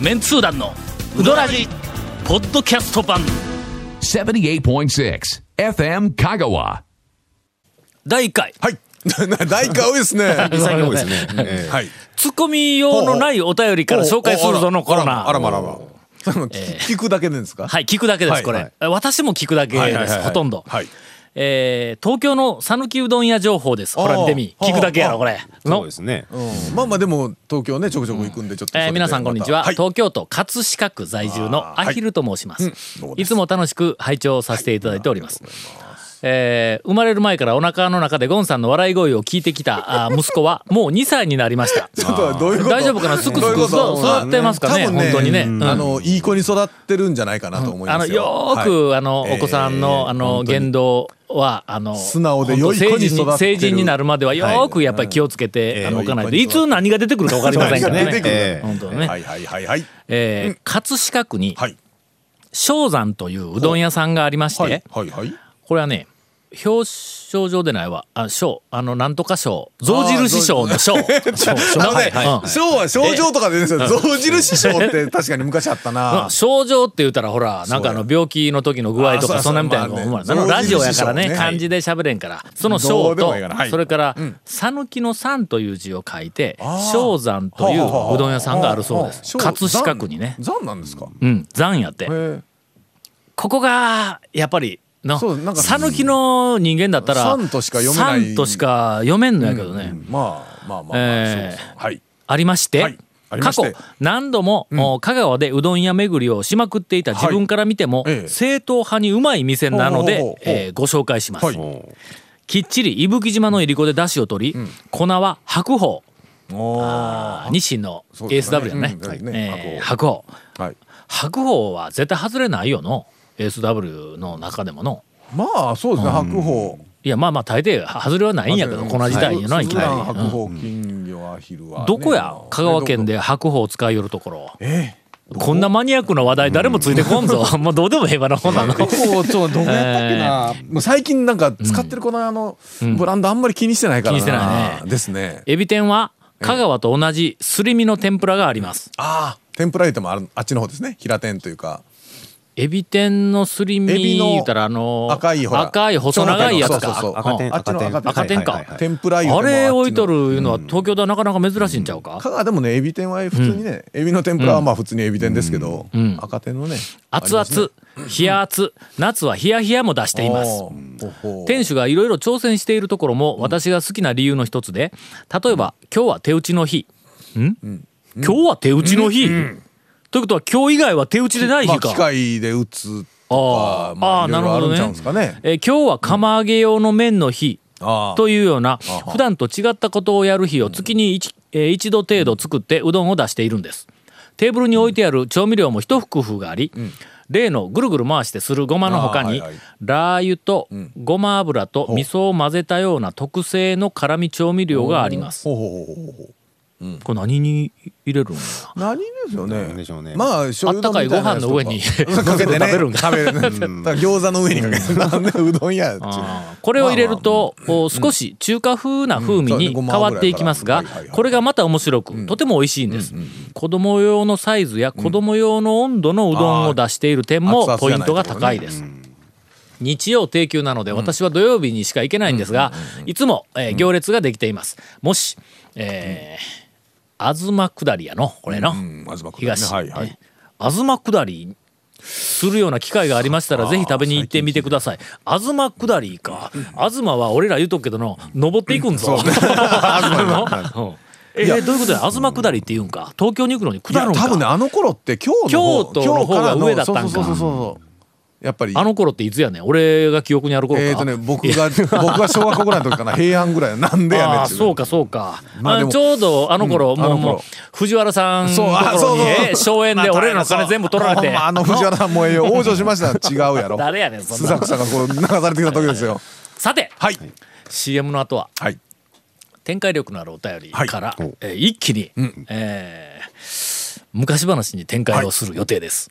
メンツー団のウドラジポッドキャスト版78.6 FM Kagawa. 第1回はい。大会多いですね。最後ですね。ええはい。ツッコミ用のないお便りから紹介するぞのコーナーあらまあらまあらま。その聞聞くだけでですか？はい聞くだけですこれ、はい私も聞くだけですはいはいはいはいほとんど、はい。えー東京の讃岐うどん屋情報です。ほら見てみ。聞くだけやろこれ。そうのですね。うん。まあまあでも東京ねちょくちょく行くんでちょっとそれで。えー皆さんこんにちは、はい。東京都葛飾区在住のアヒルと申します、うん。どうもですいつも楽しく拝聴させていただいております、えー生まれる前からお腹の中でゴンさんの笑い声を聞いてきたあー息子はもう2歳になりました。ちょっとどういうこと？大丈夫かな？すくすく。育ってますかね多分本当にね。うん。あのいい子に育ってるんじゃないかなと思いあのますよ。よーく、はい。あのお子さんの、えーあの言動はあの素直で良い子に成人育ってる。成人になるまではよーくやっぱり気をつけて、えーあの置かないと。良いつ何が出てくるか分かりませんからね。え本当ね、はいはいはいはいえー葛飾区にはい。正山といううどん屋さんがありまして、はいはいはい。これはね表彰状でないわ。あ賞。あのなんとか賞。象印賞の賞。あ のねうん。賞は賞状とかでですよ。象印賞って確かに昔あったな。症状って言ったらほらなんかあの病気の時の具合とかそんなみたいなのラジオやからね漢字で喋れんから。そのど章うでもとそれから讃岐の山という字を書いて正山といううどん屋さんがあるそうです。葛飾区にね。残なんですか？うん。山やって。ここがやっぱりな。んか讃岐の人間だったら山としか読めない。山としか読めんのやけどね。まあまあまあまあえーはい。ありまして、はい。過去何度も、お香川でうどん屋巡りをしまくっていた自分から見ても、はい。ええ。正統派にうまい店なのでえーご紹介します、はい。きっちり伊吹島のいりこで出汁を取り、粉は白鵬。清の ASW やね。ね。えー白鵬。はい。白鵬は絶対外れないよの ASW の中でものまあそうですね白鵬。いやまあまあ大抵外れはないんやけど粉自体にのいきなり、白鵬金魚アヒルはね。どこや香川県で白鵬を使いよるところえ？こんなマニアックな話題誰もついてこんぞ。もうどうでもええわな、ほんなの。どこどこやったっけな。もう最近なんか使ってるこのあのブランドあんまり気にしてないからな。気にしてないねですね。エビ天は香川と同じすり身の天ぷらがあります。ああ天ぷら入れてもあるあっちの方ですね平天というか。エビ天のすり身エビの言うたらあの赤いほら。赤い細長いやつそうそうそうか。赤点うんあっちの赤点赤点か。はいはいはい天ぷらあれ置いとるいうのは東京ではなかなか珍しいんちゃうか？香川でもねエビ天は普通にね、エビの天ぷらはまあ普通にエビ天ですけど、ん。赤天のね熱々、冷や熱、夏は冷や冷やも出しています。店主がいろいろ挑戦しているところも私が好きな理由の一つで例えば今日は手打ちの日。ん、今日は手打ちの日、ということは今日以外は手打ちでないまあ日か、機械で打つとかまああーなるほどね。えー今日は釜揚げ用の麺の日というような普段と違ったことをやる日を月に 1,、えー一度程度作ってうどんを出しているんです。テーブルに置いてある調味料も一工夫があり、例のぐるぐる回してするごまの他に、あーはいはい。ラー油とごま油と味噌を混ぜたような特製の辛味調味料があります。ほこれ何に入れるんや？何ですよね。でしょうね。まあ醤油あったかいご飯の上に。かけてね。食べるんか。食べる。ね。だから餃子の上にかけて。なんでうどんや？これを入れると、お少し中華風な風味に変わっていきますがこれがまた面白く、とても美味しいんです、子供用のサイズや子供用の温度のうどんを出している点もポイントが高いです、日曜定休なので私は土曜日にしか行けないんですが、いつも、えー行列ができています。もし、えー、東下りやの？これの、うん東下りね。東、はいはい。ね東下りするような機会がありましたらぜひ食べに行ってみてください。東下りか東は俺ら言うとくけどの登っていくんぞ。うん えーどういうことや？東下りって言うんか？東京に行くのに下るんか？多分ねあの頃って京の方京都の方が上だったんか。そうそうそうそうやっぱり。あの頃っていつやねん？俺が記憶にある頃かえーとね僕が僕が小学校ぐらいの時かな？平安ぐらいなんでやねんあそうかそうか、まあちょうどあの頃、もううんあの頃。もう藤原さんのところに荘園で俺らの金全部取られて。まあの藤原さんもええよ往生しました。違うやろ。誰やねんそん須な作さんがこう流されてきた時ですよ。さてはい。CM の後ははい。展開力のあるお便りから、はい。えー一気に、えー昔話に展開をする予定です、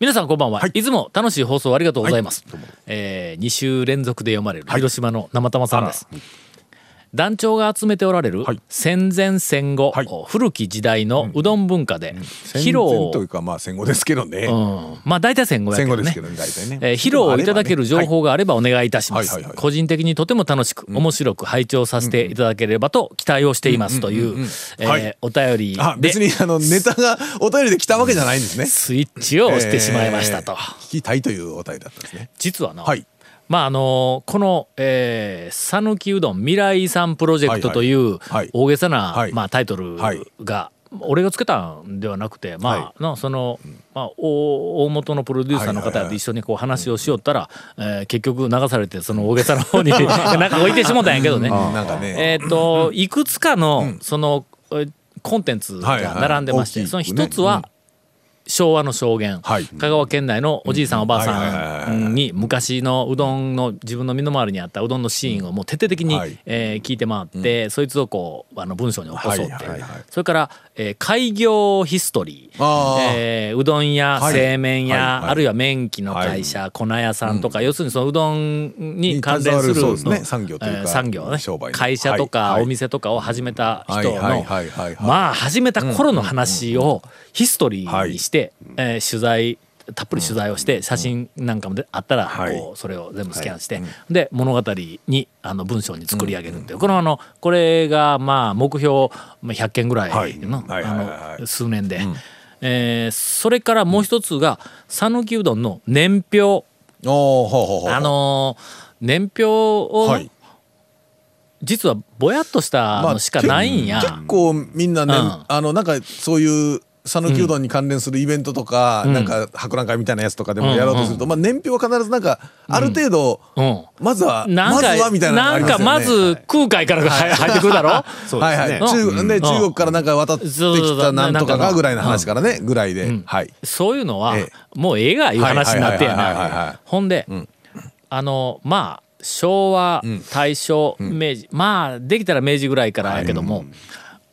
皆さんこんばんは、い、つも楽しい放送ありがとうございます、えー、2週連続で読まれる広島の生玉さんです、団長が集めておられるはい。戦前戦後、はい。古き時代のうどん文化で、披露というかまあ戦後ですけどね、うん、まあ大体戦後やけどね。ですけどね大体ね、えー披露をいただける情報があればお願いいたします。個人的にとても楽しく面白く拝聴させていただければと期待をしていますというお便りあで別にあのネタがお便りで来たわけじゃないんですね。スイッチを押してしまいましたと。えー聞きたいというお便りだったんですね。実はなはいまああのこのえー讃岐うどん未来遺産プロジェクトという大げさなはい。まあタイトルはい。が俺がつけたんではなくてまあのそのまあ大大元のプロデューサーの方と一緒にこう話をしよったらえー結局流されてその大げさな方に なんか置いてしもたんやけどね。えっといくつかのそのえコンテンツが並んでましてその一つは昭和の証言、はい。香川県内のおじいさんおばあさんに昔のうどんの自分の身の回りにあったうどんのシーンをもう徹底的に、はい。えー聞いて回って、そいつをこうあの文章に起こそうって、はいそれから、えー開業ヒストリー。えーうどん屋、はい。製麺屋、あるいは麺機の会社、粉屋さんとか、要するにそのうどんに関連するすね。産業というかえー産業ね。商売の。会社とかお店とかを始めた人のまあ始めた頃の話をヒストリーにして、えー取材たっぷり取材をして写真なんかもであったらはい。こうそれを全部スキャンしてで物語にあの文章に作り上げるっていう。このあのこれがまあ目標まあ100件ぐらいのあの数年で。えーそれからもう一つが讃岐うどんの年表。あのー年表をはい。実はぼやっとしたのしかないんや。結構みんなね、うん。あのなんかそういう讃岐うどんに関連するイベントとか、ん。なんか博覧会みたいなやつとかでもやろうとすると、まあ年表は必ずなんかある程度、うん。まずはなんかまずはみたいなのがあなんかりまず空海からが入入ってくるだろ？そうですね。はいはい、中で中国からなん。か渡ってきたなんとかがぐらいの話からね、ぐらいで、はい。そういうのはえもうええがいう話になってやはいはいはいはいはいはない。ほんで、あのまあ昭和ん。大正明治まあできたら明治ぐらいからやけども、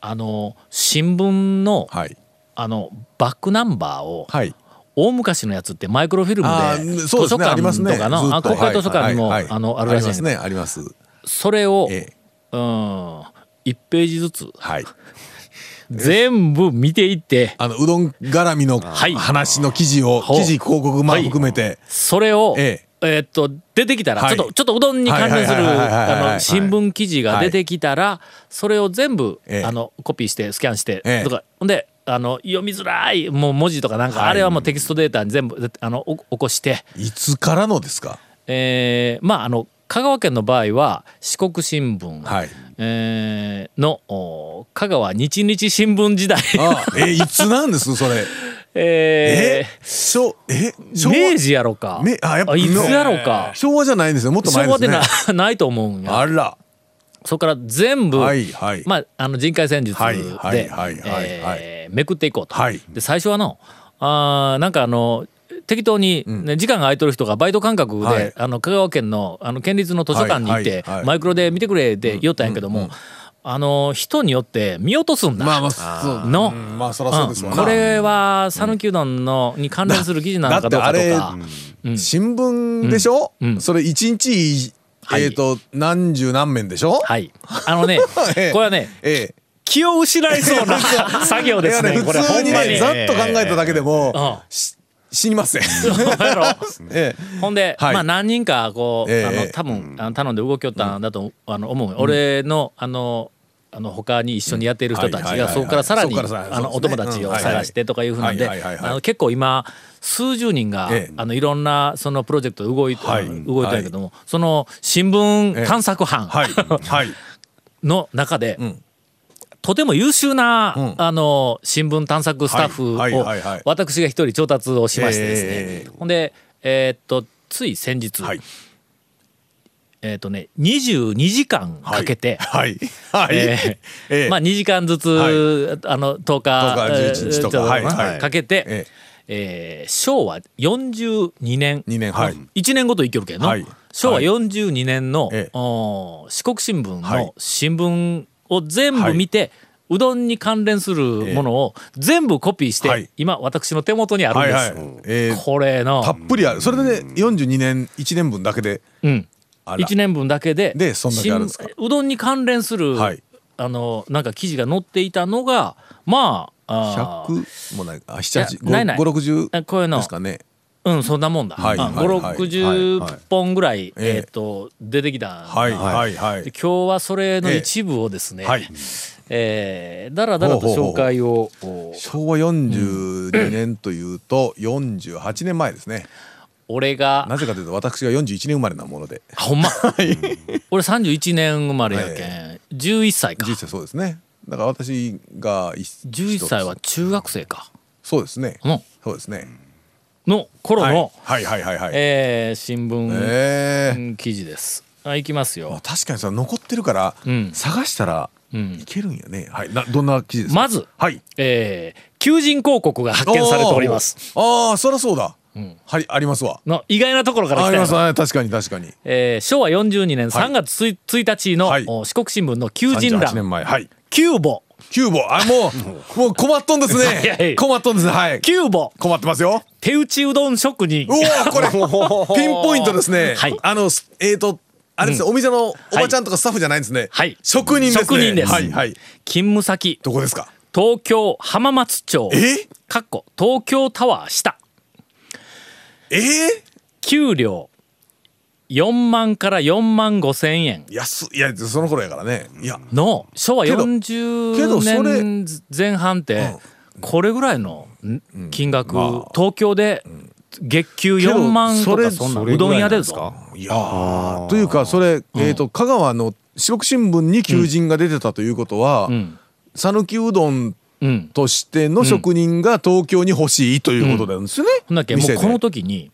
あの新聞のはいあのバックナンバーをはい。大昔のやつってマイクロフィルムあで図書館とかの、ずっと。あ国会図書館にも、はいはいはい。あのあるらしいんやけどありますねあります。それを、ええ。うん1ページずつはい。全部見ていってあのうどん絡みのはい。話の記事を、記事広告まあはい。含めて、それを、ええ。ーっと出てきたら、はい。ちょっとちょっとうどんに関連する新聞記事が出てきたら、それを全部、ええ。あのコピーしてスキャンして、ええ。とか。ほんであの読みづらいもう文字とかなんか、はい。あれはもうテキストデータに全部あのお起こして、いつからのですか？えーまああの香川県の場合は四国新聞、はい。えーのお香川日日新聞時代、あえいつなんです？それ。ええしょえー昭和？明治やろか。めあやっぱいつやろか。昭和じゃないんですよ。もっと前昭和ですね。でなないと思うんや。あらそこから全部、はいはい。まあ、あの人海戦術で、めくっていこうと。はい。で最初はのあーなんかあの適当に、ね時間が空いてる人がバイト感覚で、はい。あの香川県のあの県立の図書館に行って、はいはいはい。マイクロで見てくれって言ったんやけども、あの人によって見落とすんだ。まあまあそうの。うんまあそそうですこれは讃岐うどんのに関連する記事なのかどうかとだか新聞でしょ、うん。うん。それ一日はい。えっ、と何十何面でしょ、はい。あのね、ええ。これはね、ええ。気を失いそうな 作業ですね。いやこれ普通に。ねざっと考えただけでも、うんし死にません。ほんで、はい。まあ何人かこう、ええ。あの多分、あの頼んで動きよったんだと、あの思う、俺のあのあの他に一緒にやっている人たちがそこからさらにあのお友達を探してとかいうふうなんであの結構今数十人が、ええ。あのいろんなそのプロジェクト動い,、はい。動いたんやけども、その新聞探索班 の中で、ん。とても優秀な、ん。あの新聞探索スタッフはい。を私が一人調達をしましてですね、ええ。ほんでえーっとつい先日、はいえーっとね22時間かけて、はい。はい、えええ。ーまあ2時間ずつ、はあの10日10日11日とか。えーちょっはい。はいかけて、ええ。ー昭和42年。2年。はい。1年ごといけるけど、はい。昭和42年の、ええ。おー四国新聞はい。の新聞を全部見て、うどんに関連するものを全部コピーして、はい。今私の手元にあるんです。はいはい。えーこれのたっぷりある。それでね42年1年分だけでうん、1年分だけででそんだけあるんですか？新うどんに関連する、はい。あのなんか記事が載っていたのがまああー。100もないあいや7ないない。560えこういうの。ですかね。うんそんなもんだ、はいあはいはい560本ぐらい、ええ。えー、と出てきた。はいはいはい。で今日はそれの一部をですね、はい。えーだらだらと紹介をお昭和42年というと48年前ですね俺がなぜかというと私が41年生まれなもので。あほんま？俺31年生まれやけん、11歳か。実際そうですね。だから私が11歳は中学生か。そうですね。のそうですね。の頃の、はい。はいはいはいはい。えー新聞、記事です。あいきますよ。確かにさ残ってるからうん。探したらうん。いけるんよね。はい。などんな記事ですか？まず、はい。えー求人広告が発見されております。あー。あーそりゃそうだはいありますわ。の意外なところから来ありますね。確かに確かに。えー昭和42年3月1 1日の、はい。お四国新聞の求人38欄年前。はい。キューボ。キューボ。あもう もう困っとんですいやいやね困っとんです。ねはい。キューボ。困ってますよ。手打ちうどん職人。うわこれ ピンポイントですね。はい。あのすえっとあれですねお店のおばちゃんとかスタッフじゃないんですね。はい。職人ですね。職人です。はいはい。勤務先。どこですか？東京浜松町。え？かっこ東京タワー下ええ給料4万から4万5千円。安いやその頃やからね。いや。の昭和けどけど40それ年前半ってこれぐらいのん金額、まあ。東京で月給けど4万とかそんなうどん屋でそれぐらいやー。というかそれえっと香川の四国新聞に求人が出てたということはうん。讃岐うどんとしての職人が東京に欲しいということなんですよね。ほん。だっけもうこの時に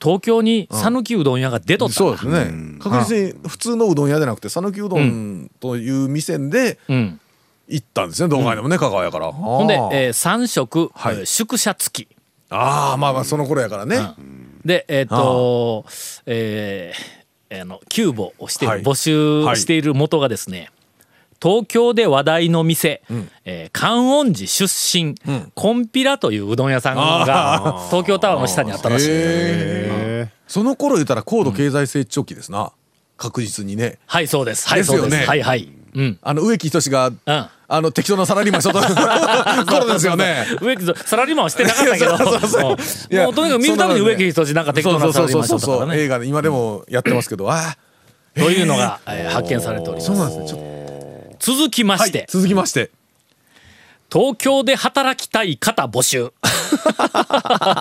東京に讃岐うどん屋が出とった。そうですね。確実に普通のうどん屋じゃなくて讃岐うどんという店でうん。行ったんですね。動画でもね香川やから。ほんで、えーー、3食、はい。えー宿舎付き。ああまあまあその頃やからね。でえっ、とえーあのキューボをして募集している元がですね、東京で話題の店、えー観音寺出身、コンピラといううどん屋さんが東京タワーの下にあったらしい。へー。その頃言ったら高度経済成長期ですな。確実にね。はいそうです。はいですよね。そうです。はいはい。うん。あの植木仁がうん。あの適当なサラリーマンしと。った頃ですよね。植木サラリーマンはしてなかったけど。そうそうそうもうとにかく見るために植木仁なんか適当なサラリーマンしとったからね映画で今でもやってますけど、ああというのが、えー発見されております。そうなんですね。ちょっと続きまして、はい、続きまして。東京で働きたい方募集。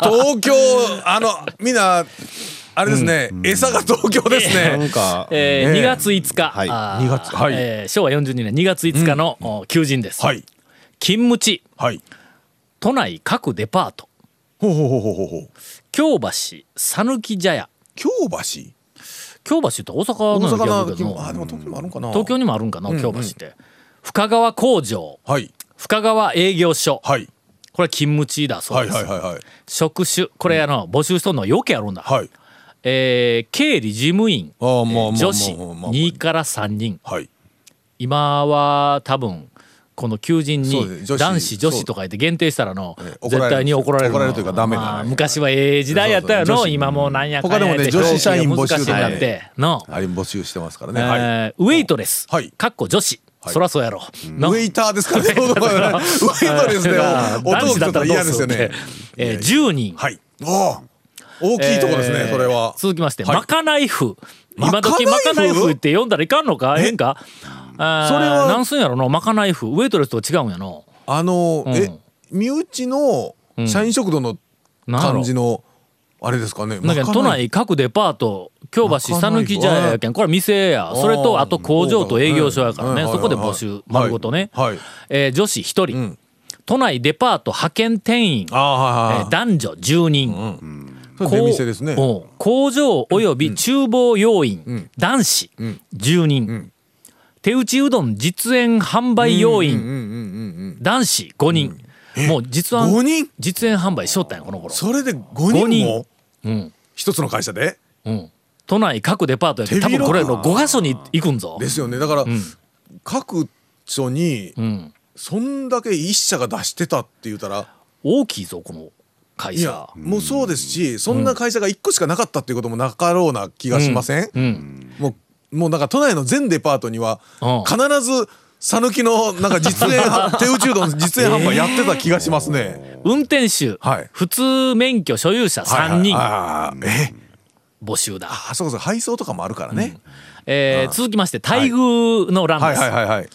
東京あのみんなあれですね、餌が東京ですなんね。か、えーねえ。2月5日、はい。あー2月はい。えー昭和42年2月5日の、お求人です、はい。勤務地。はい。都内各デパート。ほうほうほうほうほうほう。京橋讃岐茶屋。京橋？京橋って大阪な気がするけどのあでも東京にもあるんかな。東京にもあるんかな、京橋って。深川工場。はい。深川営業所。はい。これ勤務地だそうはいです、はいはいはい職種これあの募集しとんのはよくあるんだ、はい。えー経理事務員。あーまあまあまあまあ女子まあまあ。2から3人。はい。今は多分この求人に男子女子とか言って限定したらの絶対に怒られる。の。怒られるというかダメだ。まあ昔はええ時代やったよそうそう女子の今もうなんやかんや他でもね女子社員募集難しくなっての。あれ募集してますからえね。ウェイトレス。はい。かっこ女子。はい。そらそうやろ。ウのェイターですからね。ウェイトですね。お男子だったら嫌ですすよね。えー10人。はい。大きいとこですね、えーそれは。続きまして、はい。まかない風今時ままかない風かない風って読んだらいかんのか？えええんか？れはなんすんやろのまかない風ウェイトレスとは違うんやのあの、うん。え、身内の社員食堂の感じの、あれですかね。だけど都内各デパート京橋讃岐茶屋やけんこれは店や。それとあと工場と営業所やからね。はいそこで募集丸ごとね、はい。えー女子1人、ん。都内デパート派遣店員、はいはいえー男女10人、それ出店ですね。工場および厨房要員、男子10人、手打ちうどん実演販売要員。男子5人、もう実5は人？実演販売しとったんやこの頃。それで5五人人。もうん。一つの会社で？うん。都内各デパートやって多分これの5箇所に行くんぞ。ですよね。だから、ん。各所にうん。そんだけ一社が出してたって言ったら。大きいぞこの会いや社もうそうですしそんな会社が1個しかなかったっていうこともなかろうな気がしません、うん。もうもうなんか都内の全デパートにはうん。必ず讃岐のなんか実演販 手打ちうどんの実演販売やってた気がしますね。運転手はい。普通免許所有者3人はい。はい募集だ。あそうかそうか。配送とかもあるからね。えー続きまして待遇の欄はいですはいはいはい。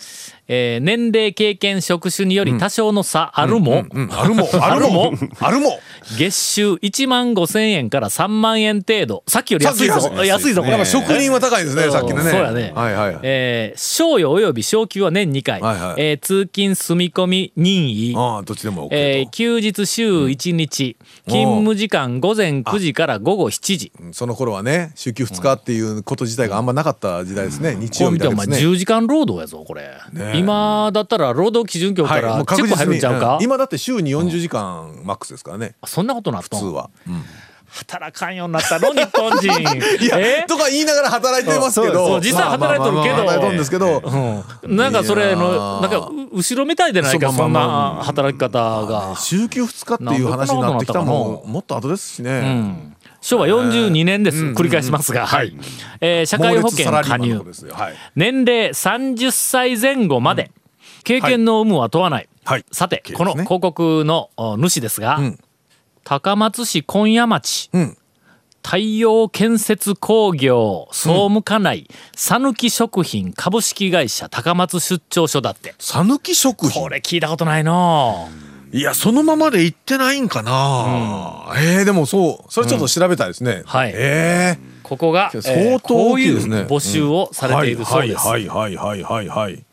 えー年齢経験職種により多少の差あるもうんあるも あるもあるも。月収1万5千円から3万円程度。さっきより安いぞ。安いぞ。これ職人は高いですねさっきのね。そうやね。はいはい。えー賞与及び昇給は年2回、はいはい。えー通勤住み込み任意、ああどっちでも OK と。えー休日週1日、勤務時間午前9時から午後7時。その頃はね週休2日っていうこと自体があんまなかった時代ですね。日曜日だけですね。10時間労働やぞこれ、ね今だったら労働基準局かはい、もらチェック入るんちゃうか、うん。今だって週に40時間マックスですからね。そんなことなっ普通は。働かんようになったの日本人。いやえ？とか言いながら働いてますけど。実際働いとるけど。まあまあまあ働いとるんですけど、うん。なんかそれのーなんかう後ろめたいでないかそんな働き方が、週休2日っていう話になってきたのなんももっと後ですしうね、ん、昭和42年です、繰り返しますが、はい。えー社会保険加入。ことですよ。はい。年齢30歳前後まで、経験の有無は問わない、はい。さて、この広告のお主ですが、ん。高松市今夜町、うん。太陽建設工業総務課内讃岐、食品株式会社高松出張所だって。讃岐食品？これ聞いたことないのいやそのままで行ってないんかな、えー、でもそうそれちょっと調べたいですね、はい。えここが、相当大きいうですね。募集をされているそうです、はいはいはいはいはいはい。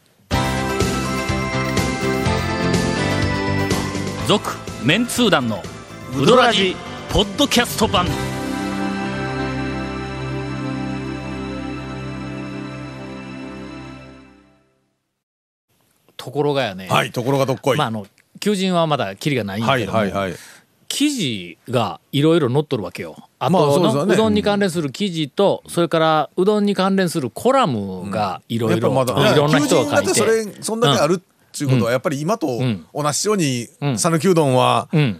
続メンツー団のウドラジポッドキャスト版。ところがやね、はいところがどっこい、まああの求人はまだキリがないんだはいけども、はいはい記事がいろいろ載っとるわけよ。あまあとの、そうね。うどんに関連する記事と、それからうどんに関連するコラムがいろいろいろんな人が書い求人だってて。それそんだけあるっていうことはやっぱり今とん。同じようにうん。讃岐うどんはうん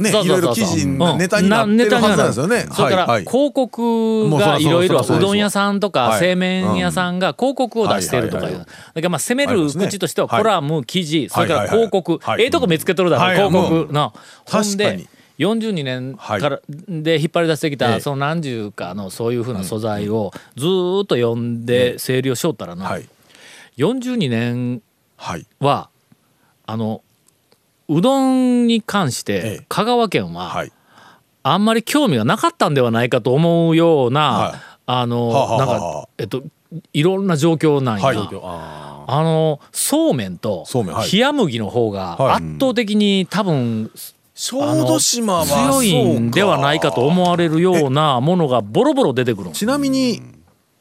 ねそういろいうろそう。そそう記事うん。ネタになってるはずなんですよね。それから広告がいろいろうどん屋さんとかはい製麺屋さんが広告を出しているとかいう。だからまあ攻める口としてははいコラム、記事、それから広告。は。い。ええとこ見つけとるだろ、はい広告の。ほんで確かに、42年からで引っ張り出してきええ。たその何十かのそういうふうな素材をずーっと読んで整理をしよったらな。はい。42年はい。はあのうどんに関しえてえ香川県ははい。あんまり興味がなかったんではないかと思うような、はい。あの、なんはあかえっといろんな状況なんや、はい。あのそうめんと冷麦の方がはい。圧倒的に多分小豆島は強いんではないかと思われるようなものがボロボロ出てくる。ちなみに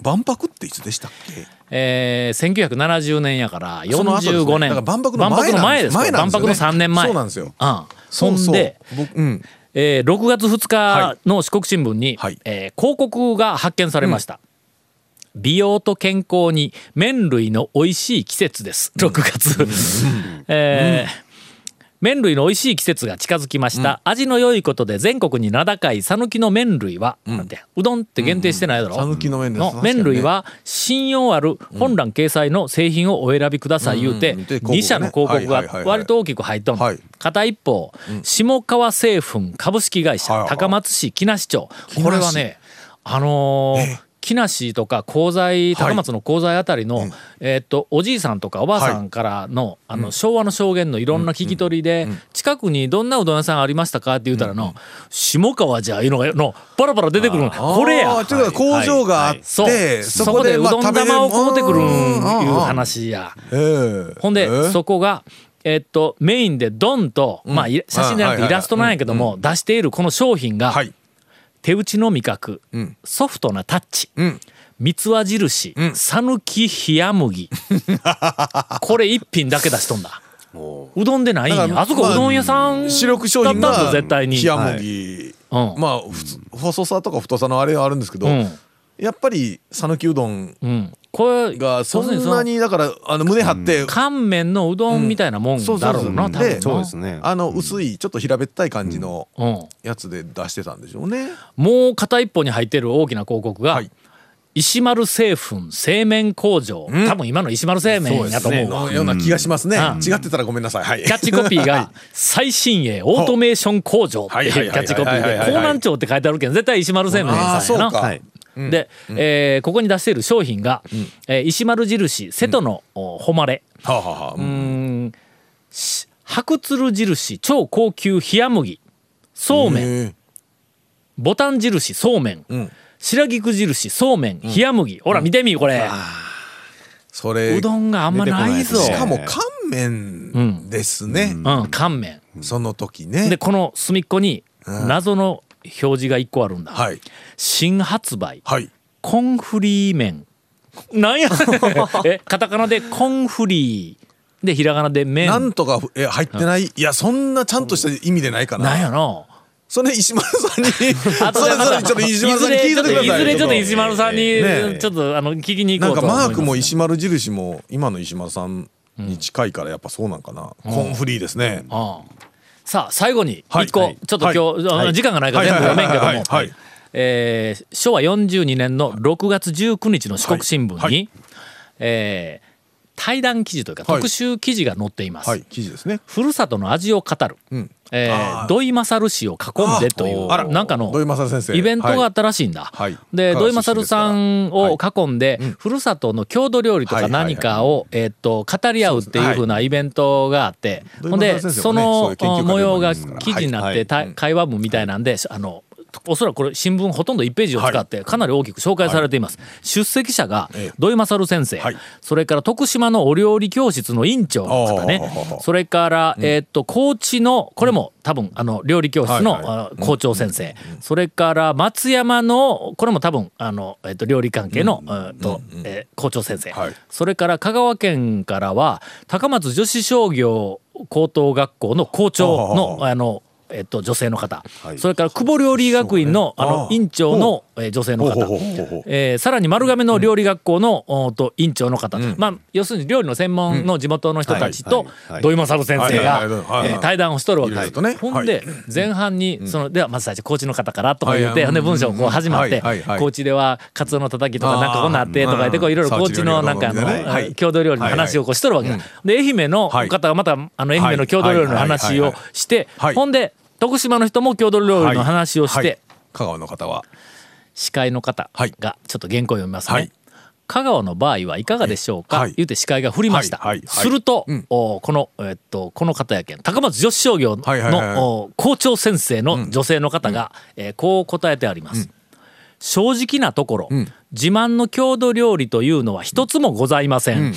万博っていつでしたっけ？えー、1970年やからその後ですね。45年万博の前です前ね。万博の3年前。そうなんですよ。うん、そんそで、僕うん。えー6月2日の四国新聞に、はい。えー広告が発見されました、美容と健康に麺類の美味しい季節です。6月、えー麺類の美味しい季節が近づきました、味の良いことで全国に名高い讃岐の麺類は、なんてうどんって限定してないだろ、讃岐の麺ですの麺類は信用ある本欄掲載の製品をお選びください言うてうんうんで広告ね。2社の広告が割と大きく入っとんの。はい。片一方下川製粉株式会社高松市木梨町。これはねあのー木梨とか鋼材高松の鋼材あたりの、えーっとおじいさんとかおばあさんからの,、あの昭和の証言のいろんな聞き取りで、近くにどんなうどん屋さんありましたか？って言うたらの、下川じゃいうのがのパラパラ出てくるの。これや。ということは工場があって、そこでうどん玉をこうてくるいう話や。ええほんで、ええそこが、えっと、メインでドンと、まあ、い写真じゃなくてイラストなんやけども、出しているこの商品が、はい手打ちの味覚、ん。ソフトなタッチ、うん。三つ輪印、讃岐冷麦。これ一品だけ出しとんだ。う。うどんでないんや。あそこうどん屋さん主力商品だったんがだ絶対に。冷麦、うん。まあ細さとか太さのあれはあるんですけど、うん。やっぱり讃岐うどんこれがそんなにだからあの胸張って、乾麺のうどんみたいなもんだろうな、多分でな。そうですね。あの薄いちょっと平べったい感じのうん、やつで出してたんでしょうね。もう片一方に入ってる大きな広告が、はい。石丸製粉製麺工場、多分今の石丸製麺やと思う。わのような気がしますね。うん。違ってたらごめんなさい。はい。キャッチコピーが「最新鋭オートメーション工場」っていうキャッチコピーで江南町って書いてあるけど絶対石丸製麺さんやな。そうか。はいで、えーここに出している商品が、えー石丸印瀬戸の、お誉れ。はあ、はうーん。し白鶴印超高級冷麦そうめん。ボタン印そうめん、ん。白菊印そうめん冷麦、ほら見てみこれ、それうどんがあんまないぞ。しかも乾麺ですね。うん。乾麺。その時ね。でこの隅っこに謎の表示が1個あるんだ、はい。新発売。はい。コンフリー麺。なんや えカタカナでコンフリー。でひらがなで麺。なんとかえ入ってない、いやそんなちゃんとした意味でないかな。なんやの？それ石丸さんにあ それぞれちょっと石丸さんに聞いてください。いずれちょっと石丸さんにねちょっとあの聞きに行なかこうんと思います。マークも石丸印も今の石丸さんに近いからやっぱそうなんかな。コンフリーですね。ああさあ最後にはい。一個、はい。ちょっと今日、あの時間がないから全部読めんけども、はい。はい。はい。はい。えー昭和42年の6月19日の四国新聞に、はい。はい。えー対談記事というかはい。特集記事が載っています。はい。記事ですね。ふるさとの味を語る、んえー土井勝氏を囲んでというなんかのイベントがあったらしいんだ。はい。で土井勝さんを囲んで、ふるさとの郷土料理とかはい。はい。はい何かを、えーっと語り合うっていうふうなイベントがあって、はい。ほんでその模様が記事になって、会話文みたいなんであのおそらくこれ新聞ほとんど1ページを使ってかなり大きく紹介されています、出席者がええ。土井勝先生、はい。それから徳島のお料理教室の院長の方ね。それから、えーっと高知のこれも多分あの料理教室の、校長先生、それから松山のこれも多分あの、えっと料理関係の、とえー校長先生、はい。それから香川県からは高松女子商業高等学校の校長のあのえっと、女性の方、それから久保料理学院の,、あの院長の、えー女性の方。えーさらに丸亀の料理学校の、おーと院長の方、まあ、要するに料理の専門の地元の人たちと土井勝先生はいが対談をしとるわけ。ですほんで前半にそのではまず最初高知の方からとか言ってはいほんで文章こう始まって高知ではカツオのたたきとかなんかこんなんあってとか言ってこういろいろうん高知のなんかあの郷土料理の話をこうしとるわけ。だで愛媛のはい。方がまたあの愛媛の郷土料理の話をしてはい。ほんで徳島の人も郷土料理の話をしはい。て香川の方は司会の方はい。がちょっと原稿を読みますね。はい。香川の場合はいかがでしょうか、はい。言って司会が振りました、はい。すると、うん。おこの、えっと、この方やけん。高松女子商業の、はいはいはいはい。お校長先生の女性の方が、えーこう答えてあります、正直なところ、ん。自慢の郷土料理というのは一つもございません、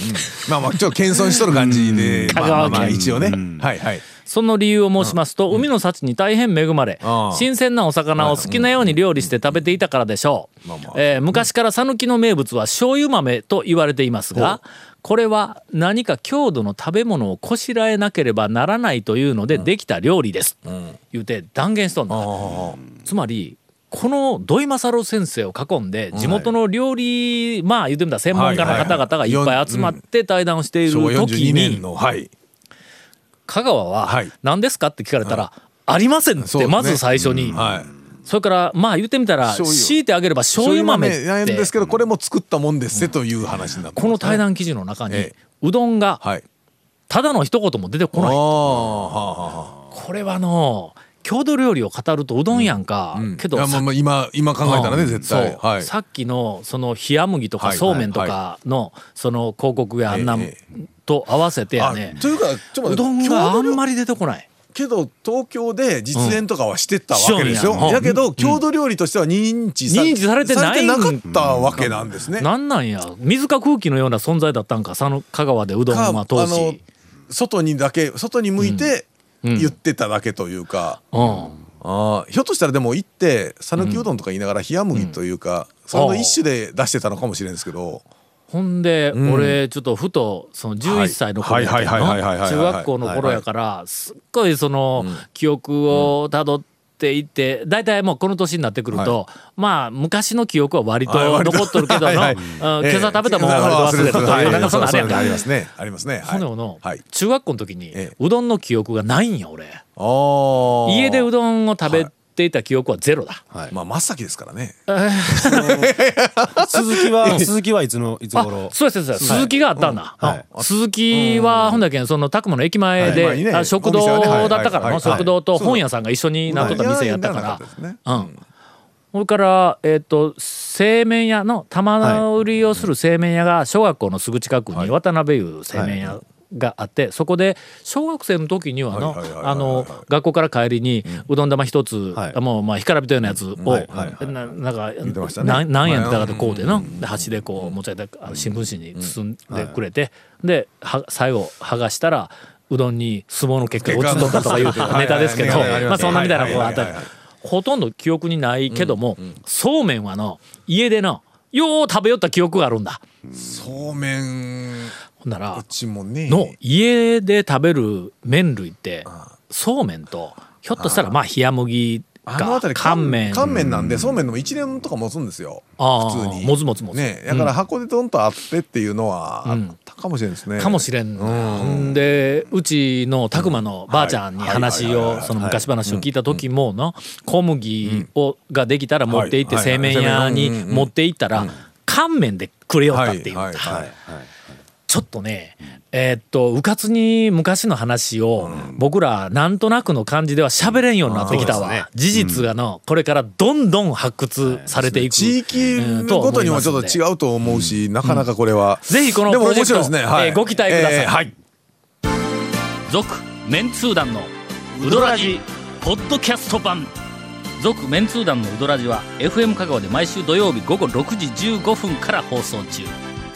まあまあちょっと謙遜しとる感じで。香まあまあまあ川県。一応ね。はいはいその理由を申しますと、海の幸に大変恵まれ、新鮮なお魚を好きなように料理して食べていたからでしょう。えー昔から讃岐の名物は醤油豆と言われていますが、これは何か郷土の食べ物をこしらえなければならないというのでできた料理です。言うて断言しとんだ。つまり、この土井勝先生を囲んで地元の料理、まあ言ってみたら専門家の方々がいっぱい集まって対談をしている時42年にのはい香川ははい。何ですかって聞かれたら、ありませんってまず最初に、はい。それからまあ言ってみたら強いてあげれば醤油豆っなんですてけどこれも作ったもんですせという話になってこの対談記事の中にええ。うどんがはい。ただの一言も出てこない。これはの郷土料理を語るとうどんやんか、あうん。けどまあまあ今今考えたらねうん。絶対。はい。さっきのその冷麦とかはいそうめんとかのその広告やあんなえと合わせてやあねというかちょっと待ってうどんがあんまり出てこない。けど東京で実演とかはしてたわけですよ。うん。だけど郷土料理としては認知さ認知されてない。なかったわけなんですね。なんなんや。水か空気のような存在だったんか佐野香川でうどんは当時。外にだけ外に向いてうん。言ってただけというか、うん。あーひょっとしたらでも行って讃岐うどんとか言いながら冷麦というか、それの一種で出してたのかもしれないですけど、ほんで、ん。俺ちょっとふとその11歳の頃やはいはいはいはいはいはい中学校の頃やからすっごいその記憶をたどっていって大体もうこの年になってくると、まあ昔の記憶は割と残っとるけどの、はい今朝食べたもんは割と忘れたという、なんかそんなんあるやん。かありますね。ありますね。ほんでもの、はい。中学校の時にええ。うどんの記憶がないんや俺。家でうどんを食べていた記憶はゼロだ、まあ真っ先ですからね。鈴木は鈴木はいつのいつあ頃？そうですそうです。鈴木があったんだ、うん。はい。うん鈴木はほんだけんその宅間の駅前で、はいまあいいね。あ食堂だったからの、はい。はい食堂と本屋さんが一緒になっとった店やったから、ね。うん。それから、えっと製麺屋の玉売りをする製麺屋が小学校のすぐ近くに渡辺いう製麺屋があってそこで小学生の時にはの学校から帰りにうどん玉一つ、はい。もうまあ干からびたようなやつを、はいはいななんね。何何円だからとこうでの、うん。で箸でこう持ち上げて新聞紙に包んでくれて、では最後剥がしたらうどんに相撲の結果が落ちとったとかいうネタですけど。まあそんなみたいなことがあった。りほとんど記憶にないけども、そうめんはの家でのよう食べよった記憶があるんだ。そうめんほんならうちもね。の家で食べる麺類ってそうめんとひょっとしたらまあ冷麦かあの辺り乾麺。乾麺なんでそうめんでも1年とか持つんですよ。普通に。もつもつもつ。ねだから箱でドンとあってっていうのはあうん。ったかもしれないですね。かもしれんな、ほんでうちの拓磨のばあちゃんに話をその昔話を聞いた時もの小麦をができたら持って行ってはい製麺屋に持って行ったら乾麺でくれよったっていう。はいはいはいちょっとねえーっとうかつに昔の話を僕らなんとなくの感じでは喋れんようになってきたわ、事実がのこれからどんどん発掘されていく、地域ごとにもちょっと違うと思うしなかなかこれは。ぜひこのでもプロジェクト面白いですねはい。えーご期待ください。えーはい。続メンツー団のウドラジポッドキャスト版。続メンツー団のウドラジは FM 香川で毎週土曜日午後6時15分から放送中